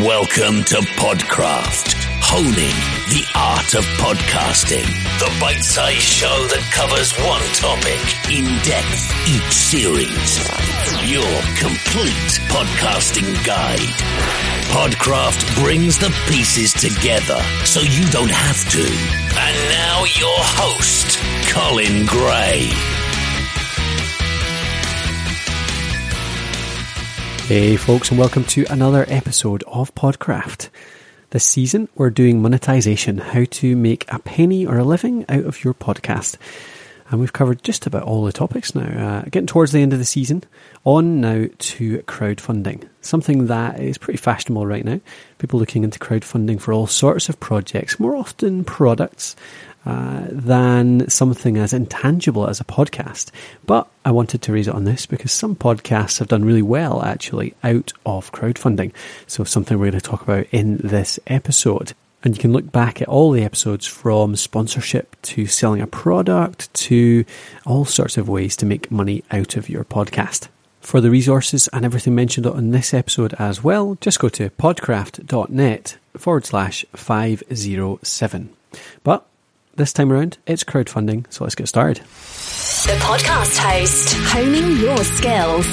Welcome to Podcraft, honing the art of podcasting. The bite sized show that covers one topic in depth each series. Your complete podcasting guide. Podcraft brings the pieces together so you don't have to. And now your host, Colin Gray. Hey, folks, and welcome to another episode of Podcraft. This season, we're doing monetization how to make a penny or a living out of your podcast. And we've covered just about all the topics now. Uh, getting towards the end of the season, on now to crowdfunding, something that is pretty fashionable right now. People looking into crowdfunding for all sorts of projects, more often products, uh, than something as intangible as a podcast. But I wanted to raise it on this because some podcasts have done really well actually out of crowdfunding. So, something we're going to talk about in this episode. And you can look back at all the episodes from sponsorship to selling a product to all sorts of ways to make money out of your podcast. For the resources and everything mentioned on this episode as well, just go to podcraft.net forward slash 507. But this time around, it's crowdfunding, so let's get started. The podcast host, honing your skills.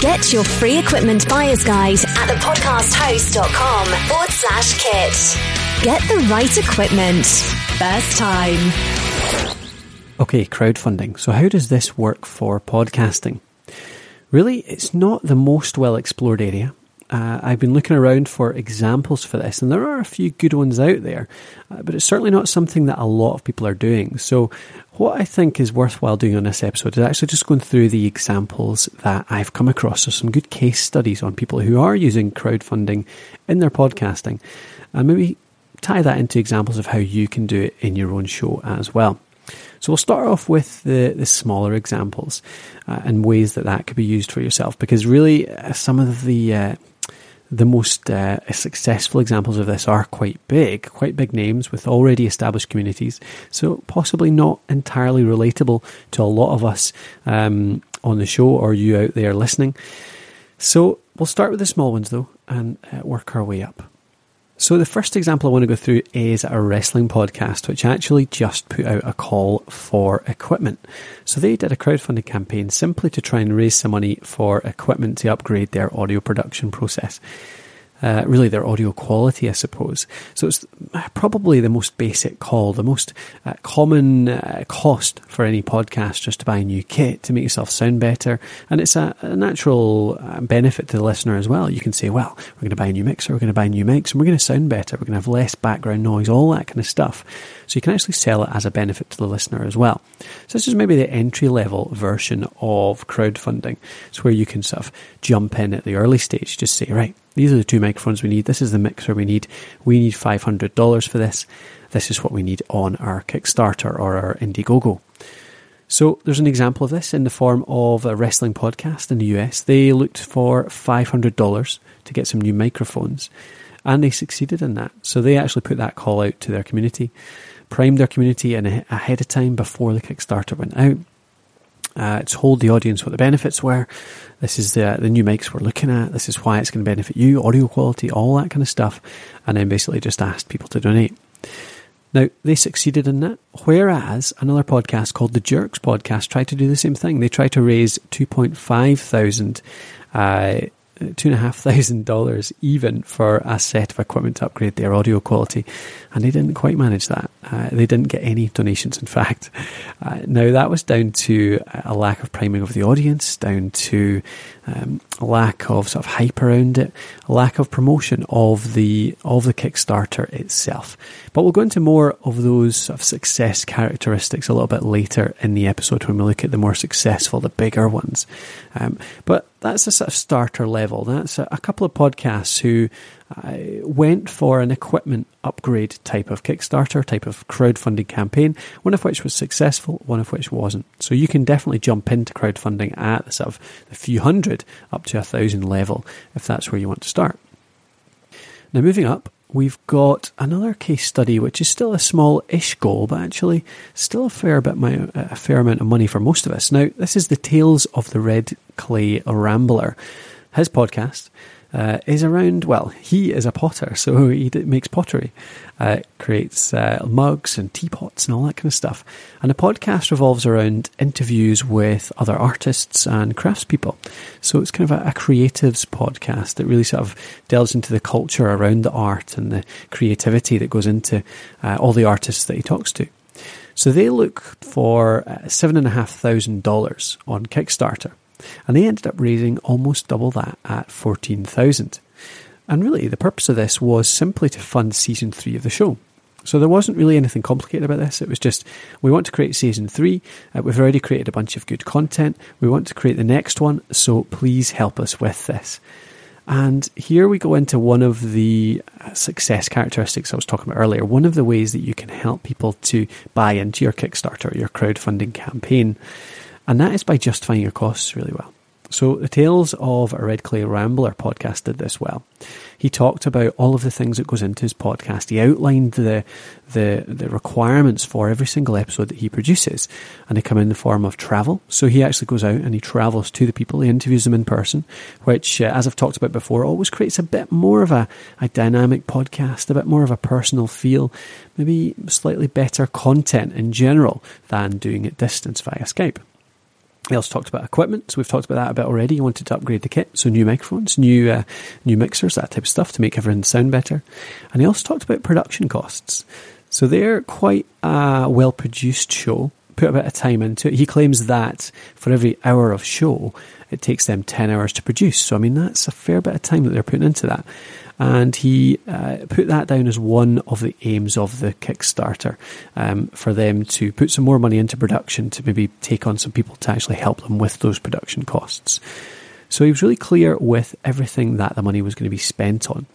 Get your free equipment buyer's guide at thepodcasthost.com forward slash kit. Get the right equipment. First time. Okay, crowdfunding. So, how does this work for podcasting? Really, it's not the most well explored area. Uh, I've been looking around for examples for this, and there are a few good ones out there, uh, but it's certainly not something that a lot of people are doing. So, what I think is worthwhile doing on this episode is actually just going through the examples that I've come across. So, some good case studies on people who are using crowdfunding in their podcasting, and maybe tie that into examples of how you can do it in your own show as well. So we'll start off with the, the smaller examples uh, and ways that that could be used for yourself, because really uh, some of the uh, the most uh, successful examples of this are quite big, quite big names with already established communities. So possibly not entirely relatable to a lot of us um, on the show or you out there listening. So we'll start with the small ones though and uh, work our way up. So the first example I want to go through is a wrestling podcast, which actually just put out a call for equipment. So they did a crowdfunding campaign simply to try and raise some money for equipment to upgrade their audio production process uh, really their audio quality, I suppose. So it's probably the most basic call, the most uh, common uh, cost for any podcast just to buy a new kit to make yourself sound better. And it's a, a natural uh, benefit to the listener as well. You can say, well, we're going to buy a new mixer, we're going to buy new mics, and we're going to sound better, we're going to have less background noise, all that kind of stuff. So you can actually sell it as a benefit to the listener as well. So this is maybe the entry level version of crowdfunding. It's where you can sort of jump in at the early stage, just say, right, these are the two microphones we need. This is the mixer we need. We need $500 for this. This is what we need on our Kickstarter or our Indiegogo. So there's an example of this in the form of a wrestling podcast in the US. They looked for $500 to get some new microphones and they succeeded in that. So they actually put that call out to their community, primed their community ahead of time before the Kickstarter went out uh, told the audience what the benefits were. This is the the new mics we're looking at. This is why it's going to benefit you, audio quality, all that kind of stuff, and then basically just asked people to donate. Now they succeeded in that, whereas another podcast called the Jerks Podcast tried to do the same thing. They tried to raise two point five thousand. Uh, two and a half thousand dollars even for a set of equipment to upgrade their audio quality, and they didn't quite manage that. Uh, they didn't get any donations, in fact. Uh, now that was down to a lack of priming of the audience, down to um, a lack of sort of hype around it, a lack of promotion of the of the Kickstarter itself. But we'll go into more of those sort of success characteristics a little bit later in the episode when we look at the more successful, the bigger ones. Um, but that's a sort of starter level. That's a, a couple of podcasts who uh, went for an equipment upgrade type of Kickstarter, type of crowdfunding campaign, one of which was successful, one of which wasn't. So you can definitely jump into crowdfunding at the sort of a few hundred up to a thousand level if that's where you want to start. Now, moving up, we've got another case study which is still a small-ish goal, but actually still a fair bit, a fair amount of money for most of us. Now, this is the Tales of the Red Clay Rambler, his podcast uh, is around, well, he is a potter, so he makes pottery, uh, creates uh, mugs and teapots and all that kind of stuff. And the podcast revolves around interviews with other artists and craftspeople. So it's kind of a, a creatives podcast that really sort of delves into the culture around the art and the creativity that goes into uh, all the artists that he talks to. So they look for uh, $7,500 on Kickstarter. And they ended up raising almost double that at 14,000. And really, the purpose of this was simply to fund season three of the show. So there wasn't really anything complicated about this. It was just we want to create season three. Uh, we've already created a bunch of good content. We want to create the next one. So please help us with this. And here we go into one of the uh, success characteristics I was talking about earlier. One of the ways that you can help people to buy into your Kickstarter, your crowdfunding campaign. And that is by justifying your costs really well. So, the Tales of a Red Clay Rambler podcast did this well. He talked about all of the things that goes into his podcast. He outlined the, the, the requirements for every single episode that he produces, and they come in the form of travel. So, he actually goes out and he travels to the people, he interviews them in person, which, uh, as I've talked about before, always creates a bit more of a, a dynamic podcast, a bit more of a personal feel, maybe slightly better content in general than doing it distance via Skype. He also talked about equipment, so we've talked about that a bit already. He wanted to upgrade the kit, so new microphones, new uh, new mixers, that type of stuff to make everything sound better. And he also talked about production costs. So they're quite a well produced show. Put a bit of time into it. He claims that for every hour of show, it takes them ten hours to produce. So I mean, that's a fair bit of time that they're putting into that and he uh, put that down as one of the aims of the Kickstarter um, for them to put some more money into production to maybe take on some people to actually help them with those production costs. So he was really clear with everything that the money was going to be spent on.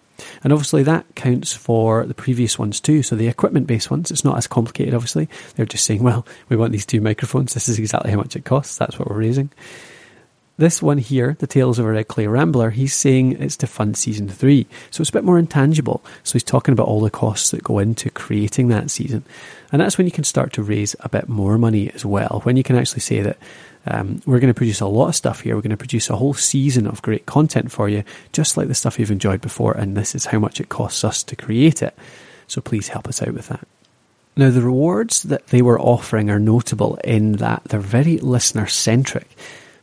And obviously that counts for the previous ones too. So the equipment based ones, it's not as complicated, obviously. They're just saying, well, we want these two microphones. This is exactly how much it costs. That's what we're raising. This one here, The Tales of a Red Clay Rambler, he's saying it's to fund season three. So it's a bit more intangible. So he's talking about all the costs that go into creating that season. And that's when you can start to raise a bit more money as well. When you can actually say that um, we're going to produce a lot of stuff here. We're going to produce a whole season of great content for you, just like the stuff you've enjoyed before. And this is how much it costs us to create it. So please help us out with that. Now, the rewards that they were offering are notable in that they're very listener centric.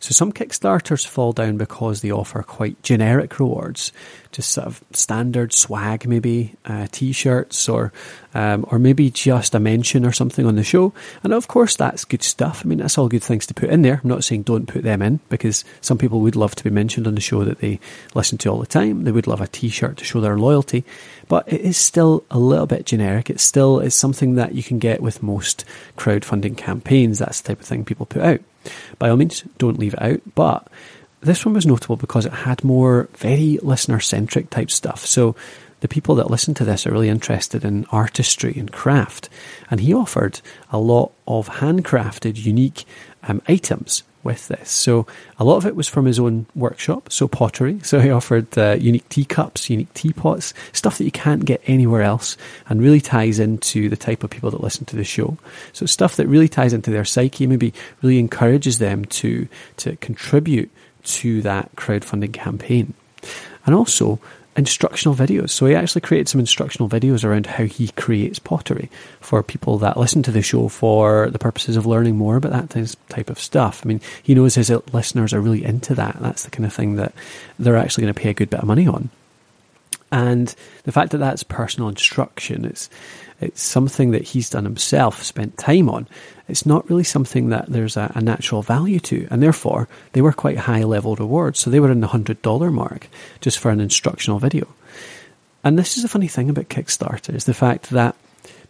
So some Kickstarters fall down because they offer quite generic rewards, just sort of standard swag, maybe uh, t-shirts or um, or maybe just a mention or something on the show. And of course, that's good stuff. I mean, that's all good things to put in there. I'm not saying don't put them in because some people would love to be mentioned on the show that they listen to all the time. They would love a t-shirt to show their loyalty, but it is still a little bit generic. It still is something that you can get with most crowdfunding campaigns. That's the type of thing people put out. By all means, don't leave it out. But this one was notable because it had more very listener centric type stuff. So the people that listen to this are really interested in artistry and craft. And he offered a lot of handcrafted, unique um, items with this. So a lot of it was from his own workshop, so pottery. So he offered uh, unique teacups, unique teapots, stuff that you can't get anywhere else, and really ties into the type of people that listen to the show. So stuff that really ties into their psyche, maybe really encourages them to to contribute to that crowdfunding campaign, and also instructional videos. So he actually created some instructional videos around how he creates pottery for people that listen to the show for the purposes of learning more about that type of stuff. I mean, he knows his listeners are really into that. That's the kind of thing that they're actually going to pay a good bit of money on. And the fact that that's personal instruction, it's it's something that he's done himself, spent time on. It's not really something that there's a, a natural value to, and therefore they were quite high level rewards. So they were in the hundred dollar mark just for an instructional video. And this is a funny thing about Kickstarter is the fact that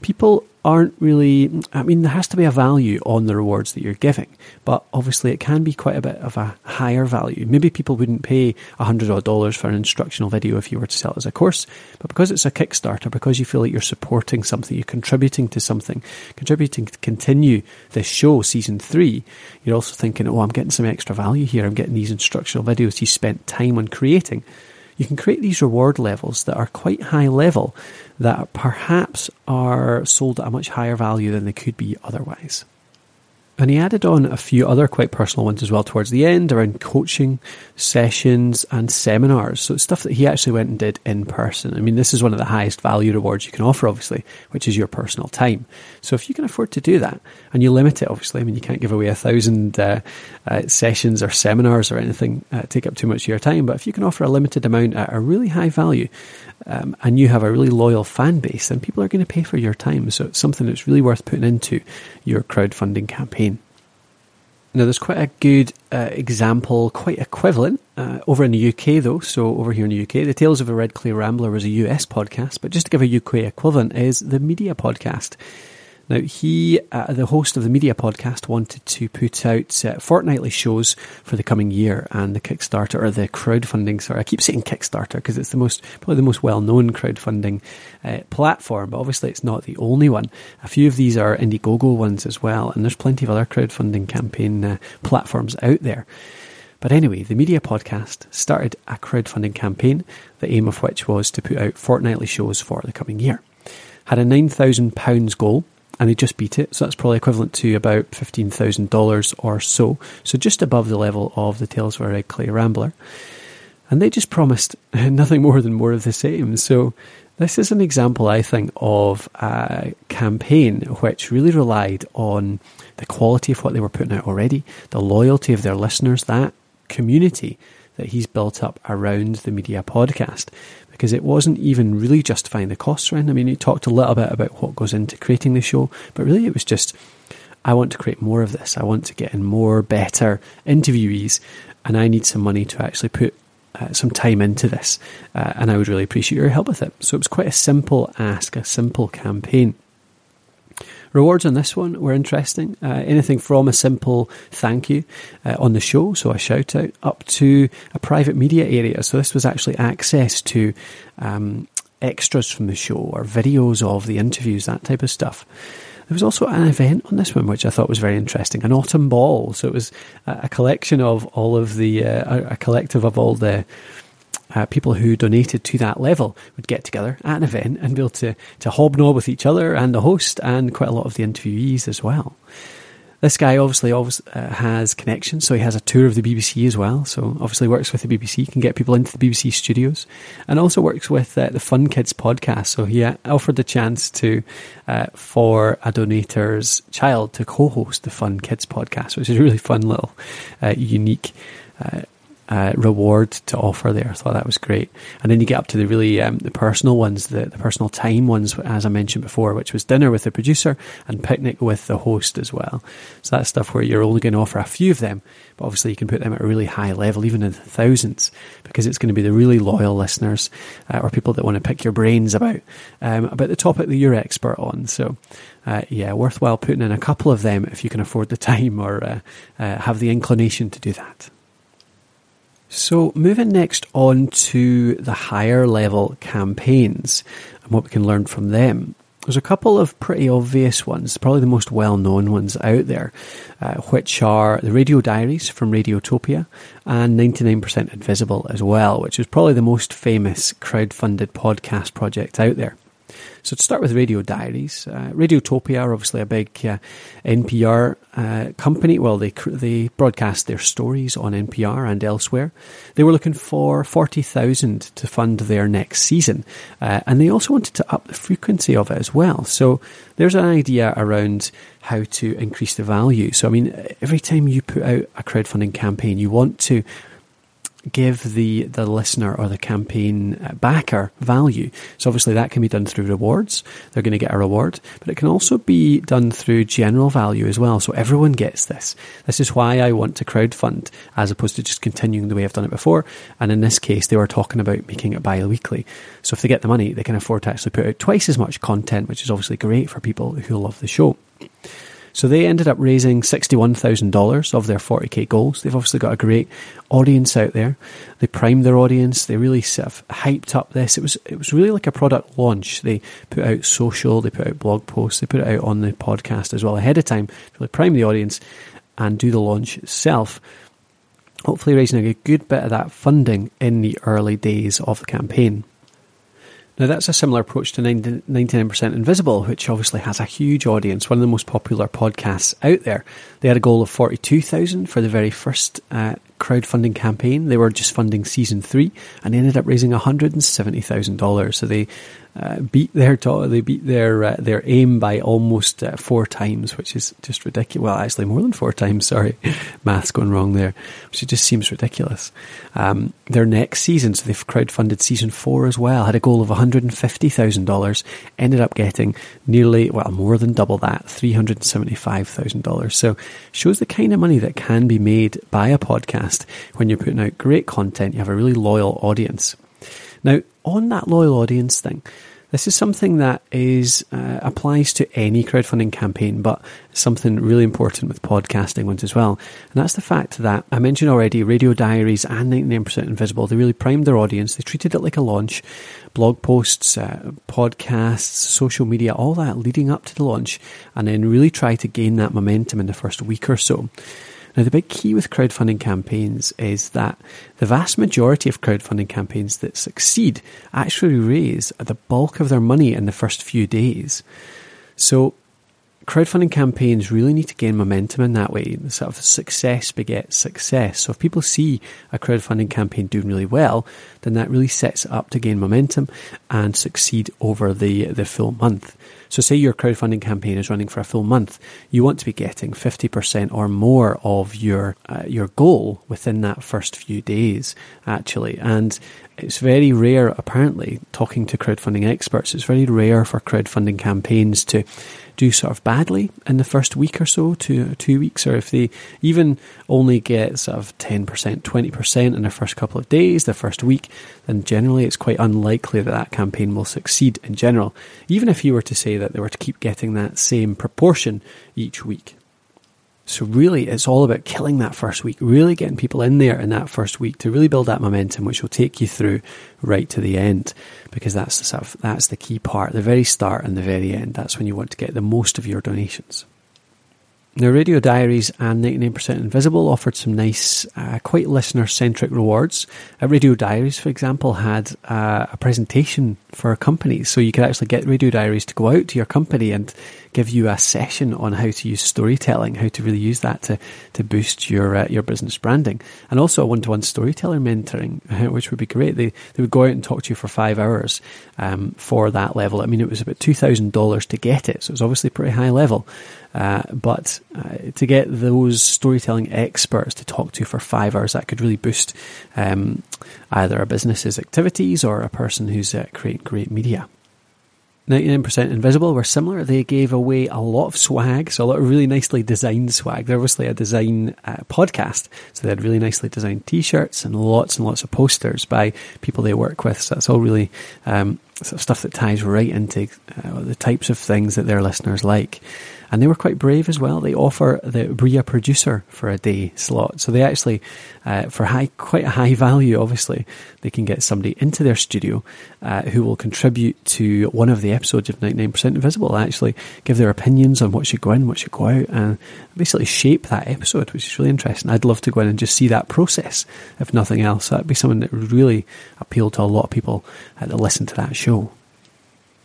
people aren't really, I mean, there has to be a value on the rewards that you're giving, but obviously it can be quite a bit of a higher value. Maybe people wouldn't pay a hundred odd dollars for an instructional video if you were to sell it as a course, but because it's a Kickstarter, because you feel like you're supporting something, you're contributing to something, contributing to continue this show, season three, you're also thinking, oh, I'm getting some extra value here. I'm getting these instructional videos he spent time on creating you can create these reward levels that are quite high level that perhaps are sold at a much higher value than they could be otherwise. And he added on a few other quite personal ones as well towards the end around coaching sessions and seminars. So it's stuff that he actually went and did in person. I mean, this is one of the highest value rewards you can offer, obviously, which is your personal time. So if you can afford to do that and you limit it, obviously, I mean, you can't give away a thousand uh, uh, sessions or seminars or anything, uh, take up too much of your time. But if you can offer a limited amount at a really high value um, and you have a really loyal fan base, then people are going to pay for your time. So it's something that's really worth putting into your crowdfunding campaign. Now, there's quite a good uh, example, quite equivalent, uh, over in the UK though. So, over here in the UK, the Tales of a Red Clay Rambler was a US podcast, but just to give a UK equivalent is the Media Podcast. Now, he, uh, the host of the media podcast, wanted to put out uh, fortnightly shows for the coming year, and the Kickstarter or the crowdfunding. Sorry, I keep saying Kickstarter because it's the most probably the most well-known crowdfunding uh, platform, but obviously it's not the only one. A few of these are Indiegogo ones as well, and there's plenty of other crowdfunding campaign uh, platforms out there. But anyway, the media podcast started a crowdfunding campaign, the aim of which was to put out fortnightly shows for the coming year. Had a £9,000 goal and they just beat it. So that's probably equivalent to about $15,000 or so. So just above the level of the Tales of a Red Clay Rambler. And they just promised nothing more than more of the same. So this is an example, I think, of a campaign which really relied on the quality of what they were putting out already, the loyalty of their listeners, that community that he's built up around the media podcast because it wasn't even really justifying the costs around. I mean, he talked a little bit about what goes into creating the show, but really it was just, I want to create more of this. I want to get in more, better interviewees, and I need some money to actually put uh, some time into this, uh, and I would really appreciate your help with it. So it was quite a simple ask, a simple campaign. Rewards on this one were interesting. Uh, anything from a simple thank you uh, on the show, so a shout out, up to a private media area. So this was actually access to um, extras from the show or videos of the interviews, that type of stuff. There was also an event on this one which I thought was very interesting, an autumn ball. So it was a collection of all of the, uh, a collective of all the uh, people who donated to that level would get together at an event and be able to, to hobnob with each other and the host and quite a lot of the interviewees as well. This guy obviously always uh, has connections, so he has a tour of the BBC as well. So obviously works with the BBC, can get people into the BBC studios, and also works with uh, the Fun Kids podcast. So he uh, offered the chance to uh, for a donator's child to co-host the Fun Kids podcast, which is a really fun little, uh, unique uh, reward to offer there. I thought that was great. And then you get up to the really um, the personal ones, the, the personal time ones, as I mentioned before, which was dinner with the producer and picnic with the host as well. So that's stuff where you're only going to offer a few of them, but obviously you can put them at a really high level, even in the thousands, because it's going to be the really loyal listeners uh, or people that want to pick your brains about um, about the topic that you're expert on. So. Uh, yeah, worthwhile putting in a couple of them if you can afford the time or uh, uh, have the inclination to do that. So, moving next on to the higher level campaigns and what we can learn from them. There's a couple of pretty obvious ones, probably the most well known ones out there, uh, which are the Radio Diaries from Radiotopia and 99% Invisible as well, which is probably the most famous crowd-funded podcast project out there. So to start with Radio Diaries, uh, Radiotopia are obviously a big uh, NPR uh, company. Well, they they broadcast their stories on NPR and elsewhere. They were looking for forty thousand to fund their next season, uh, and they also wanted to up the frequency of it as well. So there's an idea around how to increase the value. So I mean, every time you put out a crowdfunding campaign, you want to give the, the listener or the campaign uh, backer value. So obviously that can be done through rewards. They're going to get a reward, but it can also be done through general value as well. So everyone gets this. This is why I want to crowdfund as opposed to just continuing the way I've done it before. And in this case, they were talking about making it bi-weekly. So if they get the money, they can afford to actually put out twice as much content, which is obviously great for people who love the show. So they ended up raising $61,000 of their 40k goals. They've obviously got a great audience out there. They primed their audience. They really sort of hyped up this. It was, it was really like a product launch. They put out social, they put out blog posts, they put it out on the podcast as well ahead of time to really prime the audience and do the launch itself. Hopefully raising a good bit of that funding in the early days of the campaign. Now, that's a similar approach to 99% Invisible, which obviously has a huge audience, one of the most popular podcasts out there. They had a goal of 42,000 for the very first uh, crowdfunding campaign. They were just funding season three and they ended up raising $170,000. So they uh, beat their they beat their uh, their aim by almost uh, four times, which is just ridiculous. Well, actually, more than four times. Sorry, math's going wrong there. Which just seems ridiculous. Um, their next season, so they've crowdfunded season four as well, had a goal of one hundred and fifty thousand dollars. Ended up getting nearly well more than double that, three hundred and seventy five thousand dollars. So shows the kind of money that can be made by a podcast when you're putting out great content. You have a really loyal audience. Now, on that loyal audience thing, this is something that is uh, applies to any crowdfunding campaign, but something really important with podcasting ones as well. And that's the fact that I mentioned already, Radio Diaries and 99% Invisible, they really primed their audience. They treated it like a launch. Blog posts, uh, podcasts, social media, all that leading up to the launch, and then really try to gain that momentum in the first week or so. Now, the big key with crowdfunding campaigns is that the vast majority of crowdfunding campaigns that succeed actually raise the bulk of their money in the first few days. So, crowdfunding campaigns really need to gain momentum in that way. Sort of success begets success. So if people see a crowdfunding campaign doing really well, then that really sets up to gain momentum and succeed over the the full month. So, say your crowdfunding campaign is running for a full month, you want to be getting 50% or more of your uh, your goal within that first few days, actually. And it's very rare, apparently, talking to crowdfunding experts, it's very rare for crowdfunding campaigns to do sort of badly in the first week or so, two two weeks, or if they even only get sort of ten percent, twenty percent in the first couple of days, the first week, then generally it's quite unlikely that that campaign will succeed in general. Even if you were to say that they were to keep getting that same proportion each week. So really, it's all about killing that first week, really getting people in there in that first week to really build that momentum, which will take you through right to the end, because that's the sort of, that's the key part, the very start and the very end. That's when you want to get the most of your donations. Now, Radio Diaries and 99% Invisible offered some nice, uh, quite listener centric rewards. Uh, Radio Diaries, for example, had uh, a presentation for companies. So you could actually get Radio Diaries to go out to your company and give you a session on how to use storytelling, how to really use that to, to boost your uh, your business branding. And also a one to one storyteller mentoring, which would be great. They, they would go out and talk to you for five hours um, for that level. I mean, it was about $2,000 to get it. So it was obviously pretty high level. Uh, but uh, to get those storytelling experts to talk to for five hours, that could really boost um, either a business's activities or a person who's uh, creating great media. 99% Invisible were similar. They gave away a lot of swag, so a lot of really nicely designed swag. They're obviously a design uh, podcast, so they had really nicely designed t shirts and lots and lots of posters by people they work with. So that's all really um, sort of stuff that ties right into uh, the types of things that their listeners like. And they were quite brave as well. They offer the Bria producer for a day slot. So they actually, uh, for high, quite a high value, obviously, they can get somebody into their studio uh, who will contribute to one of the episodes of 99% Invisible, actually give their opinions on what should go in, what should go out, and basically shape that episode, which is really interesting. I'd love to go in and just see that process, if nothing else. That'd be something that would really appeal to a lot of people uh, that listen to that show.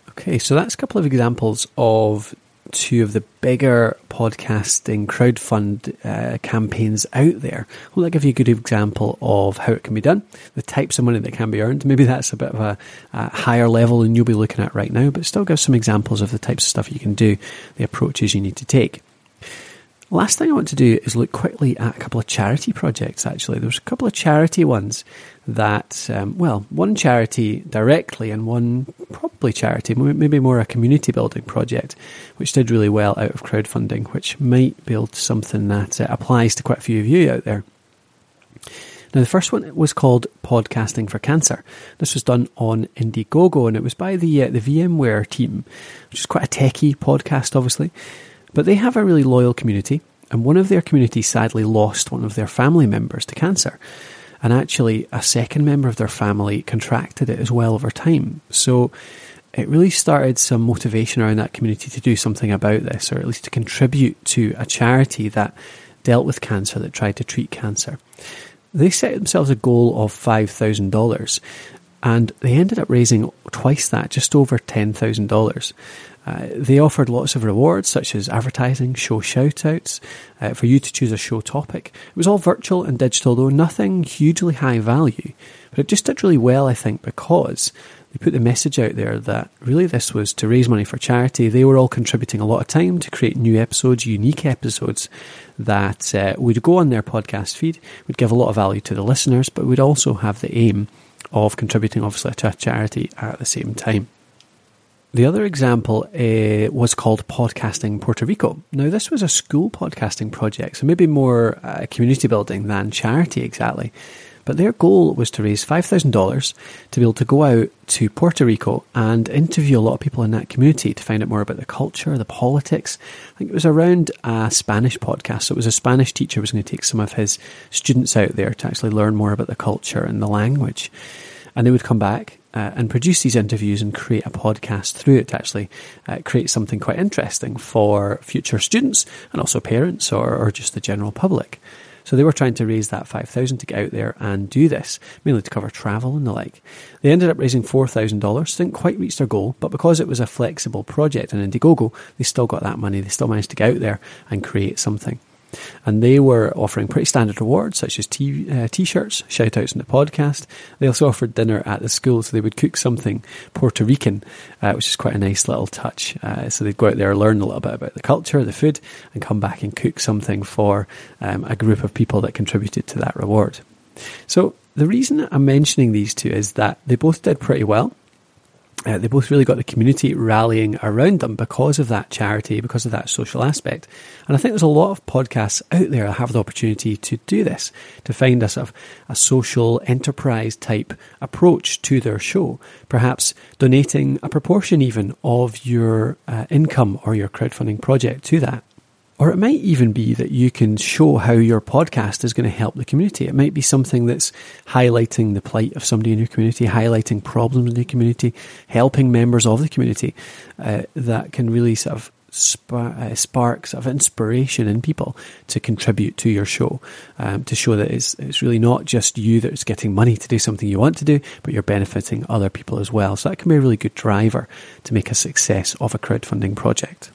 Okay, so that's a couple of examples of two of the bigger podcasting crowdfund uh, campaigns out there. Will that give you a good example of how it can be done, the types of money that can be earned? Maybe that's a bit of a, a higher level than you'll be looking at right now, but still give some examples of the types of stuff you can do, the approaches you need to take. Last thing I want to do is look quickly at a couple of charity projects, actually. There's a couple of charity ones that, um, well, one charity directly and one probably charity, maybe more a community building project, which did really well out of crowdfunding, which might build something that uh, applies to quite a few of you out there. Now, the first one was called Podcasting for Cancer. This was done on Indiegogo and it was by the uh, the VMware team, which is quite a techie podcast, obviously. But they have a really loyal community, and one of their community sadly lost one of their family members to cancer. And actually, a second member of their family contracted it as well over time. So it really started some motivation around that community to do something about this, or at least to contribute to a charity that dealt with cancer, that tried to treat cancer. They set themselves a goal of $5,000 and they ended up raising twice that, just over $10,000. Uh, they offered lots of rewards, such as advertising, show shoutouts, uh, for you to choose a show topic. It was all virtual and digital, though nothing hugely high value. But it just did really well, I think, because they put the message out there that really this was to raise money for charity. They were all contributing a lot of time to create new episodes, unique episodes that uh, would go on their podcast feed, would give a lot of value to the listeners, but would also have the aim of contributing, obviously, to a charity at the same time. The other example uh, was called Podcasting Puerto Rico. Now, this was a school podcasting project, so maybe more uh, community building than charity exactly. But their goal was to raise $5,000 to be able to go out to Puerto Rico and interview a lot of people in that community to find out more about the culture, the politics. I think it was around a Spanish podcast. So it was a Spanish teacher was going to take some of his students out there to actually learn more about the culture and the language. And they would come back uh, and produce these interviews and create a podcast through it to actually uh, create something quite interesting for future students and also parents or, or just the general public. So they were trying to raise that 5,000 to get out there and do this, mainly to cover travel and the like. They ended up raising $4,000, didn't quite reach their goal, but because it was a flexible project on Indiegogo, they still got that money. They still managed to get out there and create something. And they were offering pretty standard rewards such as t uh, shirts, shout outs in the podcast. They also offered dinner at the school, so they would cook something Puerto Rican, uh, which is quite a nice little touch. Uh, so they'd go out there, learn a little bit about the culture, the food, and come back and cook something for um, a group of people that contributed to that reward. So the reason I'm mentioning these two is that they both did pretty well. Uh, they both really got the community rallying around them because of that charity, because of that social aspect. And I think there's a lot of podcasts out there that have the opportunity to do this, to find a sort of a social enterprise type approach to their show. Perhaps donating a proportion even of your uh, income or your crowdfunding project to that. Or it might even be that you can show how your podcast is going to help the community. It might be something that's highlighting the plight of somebody in your community, highlighting problems in the community, helping members of the community uh, that can really sort of spark, uh, spark sort of inspiration in people to contribute to your show, um, to show that it's, it's really not just you that's getting money to do something you want to do, but you're benefiting other people as well. So that can be a really good driver to make a success of a crowdfunding project.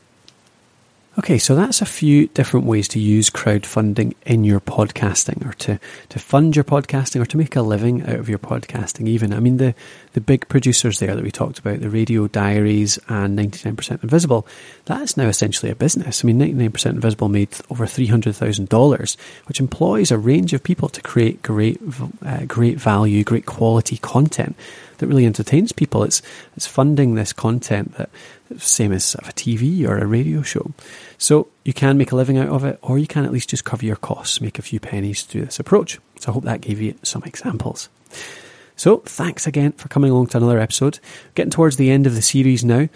Okay, so that's a few different ways to use crowdfunding in your podcasting or to, to fund your podcasting or to make a living out of your podcasting even. I mean, the, the big producers there that we talked about, the Radio Diaries and 99% Invisible, that's now essentially a business. I mean, 99% Invisible made over $300,000, which employs a range of people to create great, uh, great value, great quality content that really entertains people. It's, it's funding this content that same as a TV or a radio show. So you can make a living out of it, or you can at least just cover your costs, make a few pennies through this approach. So I hope that gave you some examples. So thanks again for coming along to another episode. Getting towards the end of the series now.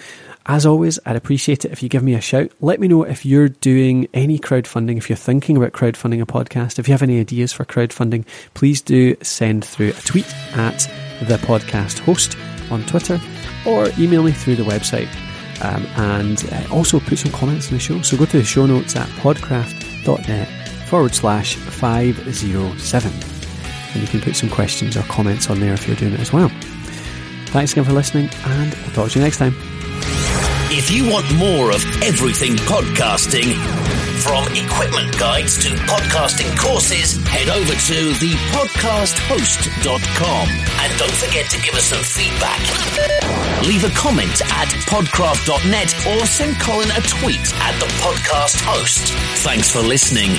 As always, I'd appreciate it if you give me a shout. Let me know if you're doing any crowdfunding, if you're thinking about crowdfunding a podcast, if you have any ideas for crowdfunding, please do send through a tweet at the podcast host on Twitter or email me through the website um, and uh, also put some comments in the show. So go to the show notes at podcraft.net forward slash 507 and you can put some questions or comments on there if you're doing it as well. Thanks again for listening and I'll talk to you next time. If you want more of everything podcasting, from equipment guides to podcasting courses, head over to thepodcasthost.com. And don't forget to give us some feedback. Leave a comment at podcraft.net or send Colin a tweet at the podcast host. Thanks for listening.